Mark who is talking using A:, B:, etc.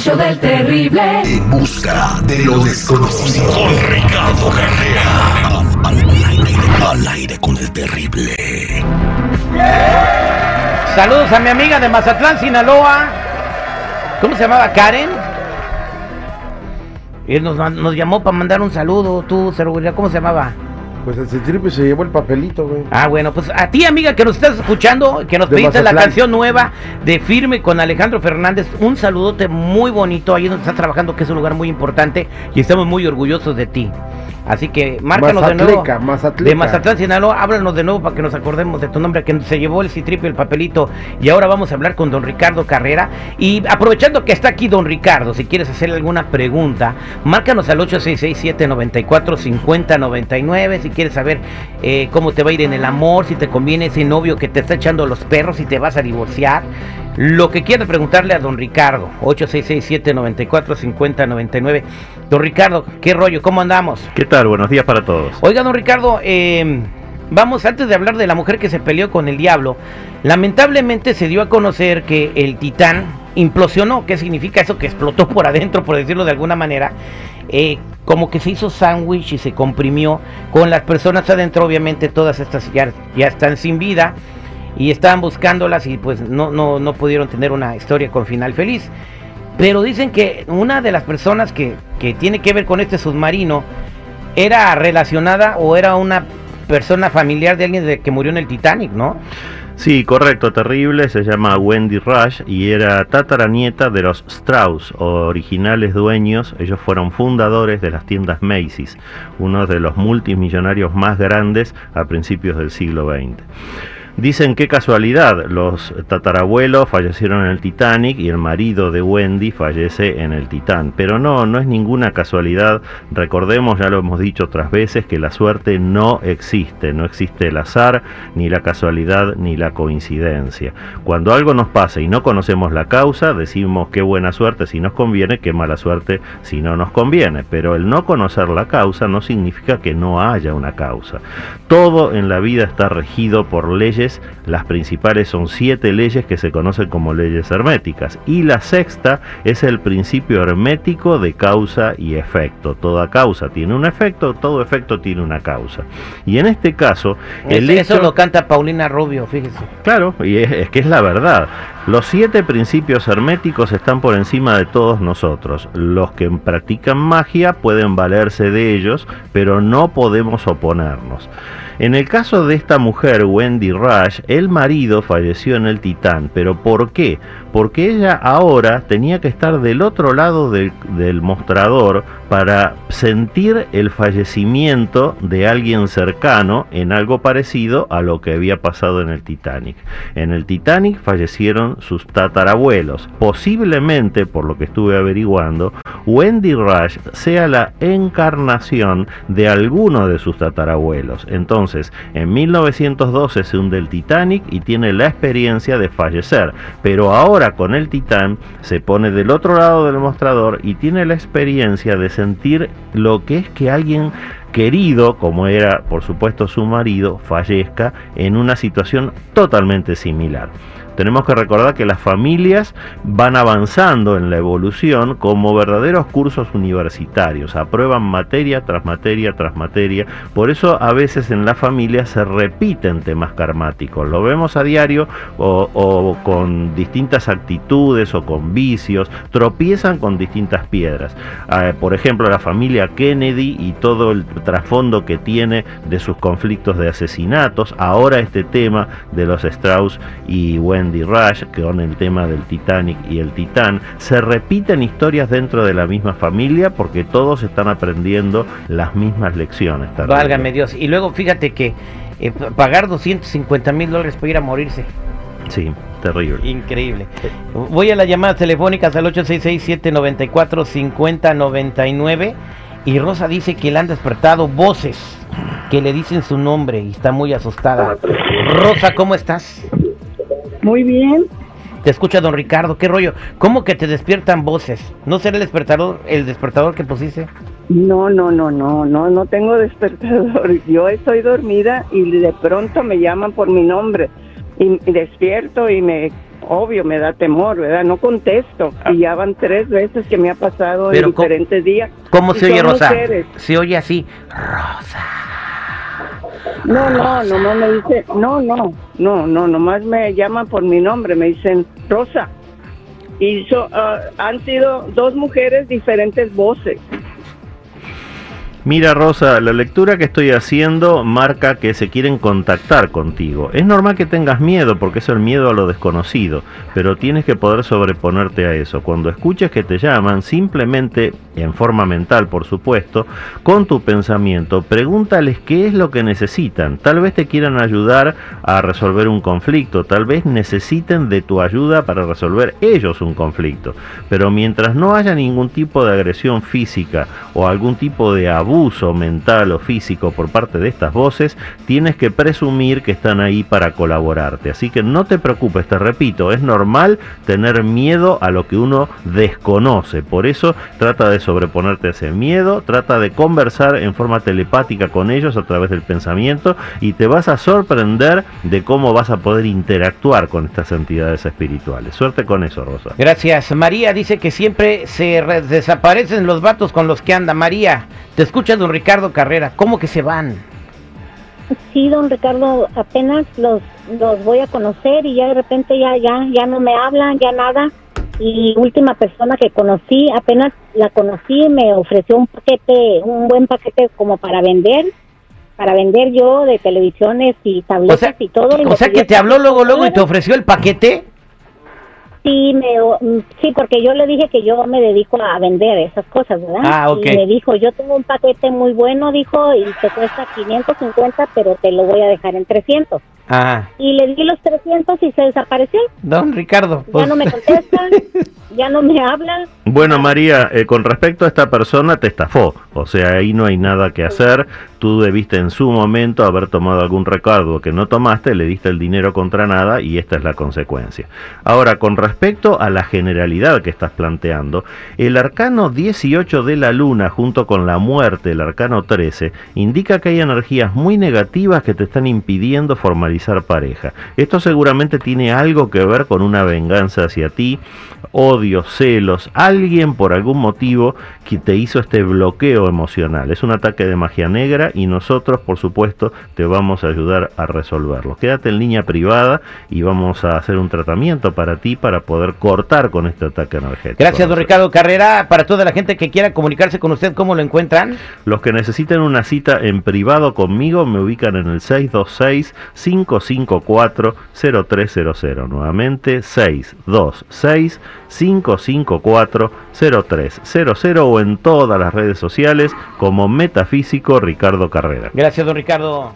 A: show del terrible.
B: En busca de lo desconocido.
C: Con Ricardo Carrera.
B: Al, aire, al aire con el terrible.
D: Saludos a mi amiga de Mazatlán, Sinaloa. ¿Cómo se llamaba? Karen. Él nos, nos llamó para mandar un saludo. Tú, seguridad, ¿cómo se llamaba?
E: Pues el Citripe se llevó el papelito, güey.
D: Ah, bueno, pues a ti, amiga, que nos estás escuchando, que nos
E: De
D: pediste la canción nueva de Firme con Alejandro Fernández, un saludote muy bonito ahí donde estás trabajando, que es un lugar muy importante y estamos muy orgullosos de ti. Así que márcanos de nuevo.
E: Mazatleca.
D: De Mazatlán, Sinaloa, háblanos de nuevo para que nos acordemos de tu nombre, que se llevó el citripio, el papelito. Y ahora vamos a hablar con don Ricardo Carrera. Y aprovechando que está aquí don Ricardo, si quieres hacerle alguna pregunta, márcanos al 866-794-5099. Si quieres saber eh, cómo te va a ir en el amor, si te conviene ese novio que te está echando los perros, si te vas a divorciar. Lo que quieras preguntarle a don Ricardo, 866-794-5099. Don Ricardo, ¿qué rollo? ¿Cómo andamos?
F: ¿Qué tal? Buenos días para todos.
D: Oiga, don Ricardo, eh, vamos, antes de hablar de la mujer que se peleó con el diablo, lamentablemente se dio a conocer que el titán implosionó. ¿Qué significa eso? Que explotó por adentro, por decirlo de alguna manera. Eh, como que se hizo sándwich y se comprimió con las personas adentro. Obviamente todas estas ya, ya están sin vida y estaban buscándolas y pues no, no, no pudieron tener una historia con final feliz. Pero dicen que una de las personas que, que tiene que ver con este submarino era relacionada o era una persona familiar de alguien que murió en el Titanic, ¿no?
F: Sí, correcto, terrible. Se llama Wendy Rush y era tataranieta de los Strauss, originales dueños. Ellos fueron fundadores de las tiendas Macy's, uno de los multimillonarios más grandes a principios del siglo XX. Dicen qué casualidad, los tatarabuelos fallecieron en el Titanic y el marido de Wendy fallece en el Titán. Pero no, no es ninguna casualidad. Recordemos, ya lo hemos dicho otras veces, que la suerte no existe. No existe el azar, ni la casualidad, ni la coincidencia. Cuando algo nos pasa y no conocemos la causa, decimos qué buena suerte si nos conviene, qué mala suerte si no nos conviene. Pero el no conocer la causa no significa que no haya una causa. Todo en la vida está regido por leyes las principales son siete leyes que se conocen como leyes herméticas y la sexta es el principio hermético de causa y efecto. Toda causa tiene un efecto, todo efecto tiene una causa. Y en este caso, el
D: Es- eso lo canta Paulina Rubio, fíjese.
F: Claro, y es, es que es la verdad. Los siete principios herméticos están por encima de todos nosotros. Los que practican magia pueden valerse de ellos, pero no podemos oponernos. En el caso de esta mujer, Wendy El marido falleció en el Titán. ¿Pero por qué? Porque ella ahora tenía que estar del otro lado del, del mostrador para sentir el fallecimiento de alguien cercano en algo parecido a lo que había pasado en el Titanic. En el Titanic fallecieron sus tatarabuelos. Posiblemente, por lo que estuve averiguando, Wendy Rush sea la encarnación de alguno de sus tatarabuelos. Entonces, en 1912 se hunde Titanic y tiene la experiencia de fallecer. Pero ahora con el Titán se pone del otro lado del mostrador y tiene la experiencia de sentir lo que es que alguien querido, como era por supuesto su marido, fallezca en una situación totalmente similar. Tenemos que recordar que las familias van avanzando en la evolución como verdaderos cursos universitarios, aprueban materia tras materia tras materia, por eso a veces en la familia se repiten temas karmáticos, lo vemos a diario o, con distintas actitudes o con vicios, tropiezan con distintas piedras. Eh, por ejemplo, la familia Kennedy y todo el trasfondo que tiene de sus conflictos de asesinatos, ahora este tema de los Strauss y Wendy Rush, que con el tema del Titanic y el Titán, se repiten historias dentro de la misma familia porque todos están aprendiendo las mismas lecciones.
D: Válgame Dios. Y luego fíjate que eh, pagar 250 mil dólares para ir a morirse.
F: Sí, terrible.
D: Increíble. Voy a las llamadas telefónicas al 866-794-5099 y Rosa dice que le han despertado voces que le dicen su nombre y está muy asustada. Rosa, ¿cómo estás?
G: Muy bien.
D: Te escucha don Ricardo, ¿qué rollo? ¿Cómo que te despiertan voces? ¿No será el despertador, el despertador que pusiste?
G: No, no, no, no, no, no tengo despertador. Yo estoy dormida y de pronto me llaman por mi nombre y, despierto y me obvio, me da temor, ¿verdad? No contesto. Y ya van tres veces que me ha pasado
D: Pero
G: en
D: ¿cómo-
G: diferentes días.
D: ¿Cómo se oye, Rosa?
G: mujeres.
D: Se oye así. Rosa.
G: No, no, nomás me dicen, no, no, no, no, nomás me llaman por mi nombre, me dicen Rosa. Y so- ah, han sido dos mujeres diferentes voces.
F: Mira Rosa, la lectura que estoy haciendo marca que se quieren contactar contigo. Es normal que tengas miedo porque es el miedo a lo desconocido, pero tienes que poder sobreponerte a eso. Cuando escuches que te llaman, simplemente, en forma mental por supuesto, con tu pensamiento, pregúntales qué es lo que necesitan. Tal vez te quieran ayudar a resolver un conflicto, tal vez necesiten de tu ayuda para resolver ellos un conflicto. Pero mientras no haya ningún tipo de agresión física o algún tipo de abuso mental o físico por parte de estas voces, tienes que presumir que están ahí para colaborarte. Así que no te preocupes, te repito, es normal tener miedo a lo que uno desconoce. Por eso trata de sobreponerte a ese miedo, trata de conversar en forma telepática con ellos a través del pensamiento y te vas a sorprender de cómo vas a poder interactuar con estas entidades espirituales. Suerte con eso, Rosa.
D: Gracias. María dice que siempre se re- desaparecen los vatos con los que anda. María, te escucha don Ricardo Carrera. ¿Cómo que se van?
A: Sí, don Ricardo, apenas los, los voy a conocer y ya de repente ya, ya, ya no me hablan, ya nada. Y última persona que conocí, apenas la conocí, me ofreció un paquete, un buen paquete como para vender, para vender yo de televisiones y
D: O
A: tabletas
D: sea,
A: y todo. y
D: o sea que te habló luego, luego y te
A: 300
D: ofreció el paquete.
A: Sí, me, mm, sí, porque yo le dije que yo me dedico a vender esas cosas, ¿verdad?
D: Ah.
A: Y me dijo, yo tengo un paquete muy bueno, dijo, y te cuesta 550, pero te lo voy a dejar en 300.
D: Ah,
A: Y le di los 300 y se desapareció.
D: don Ricardo.
A: Ya
D: pues-
A: no me contestan, ya no me hablan.
F: Bueno, María, eh, con respecto a esta persona, te estafó. O sea, ahí no hay nada que hacer. Tú debiste en su momento haber tomado algún recargo que no tomaste, le diste el dinero contra nada y esta es la consecuencia. Ahora, con respecto a la generalidad que estás planteando, el arcano 18 de la luna junto con la muerte, el arcano 13, indica que hay energías muy negativas que te están impidiendo formalizar pareja. Esto seguramente tiene algo que ver con una venganza hacia ti, odio, celos, alguien por algún motivo que te hizo este bloqueo emocional. Es un ataque de magia negra y nosotros, por supuesto, te vamos a ayudar a resolverlo. Quédate en línea privada y vamos a hacer un tratamiento para ti para poder cortar con este ataque energético.
D: Gracias, don Ricardo Carrera. Para toda la gente que quiera comunicarse con usted, ¿cómo lo encuentran?
F: Los que necesiten una cita en privado conmigo me ubican en el 626-554-0300. Nuevamente 626-554-0300 o en todas las redes sociales como Metafísico Ricardo Carrera.
D: Gracias, don Ricardo.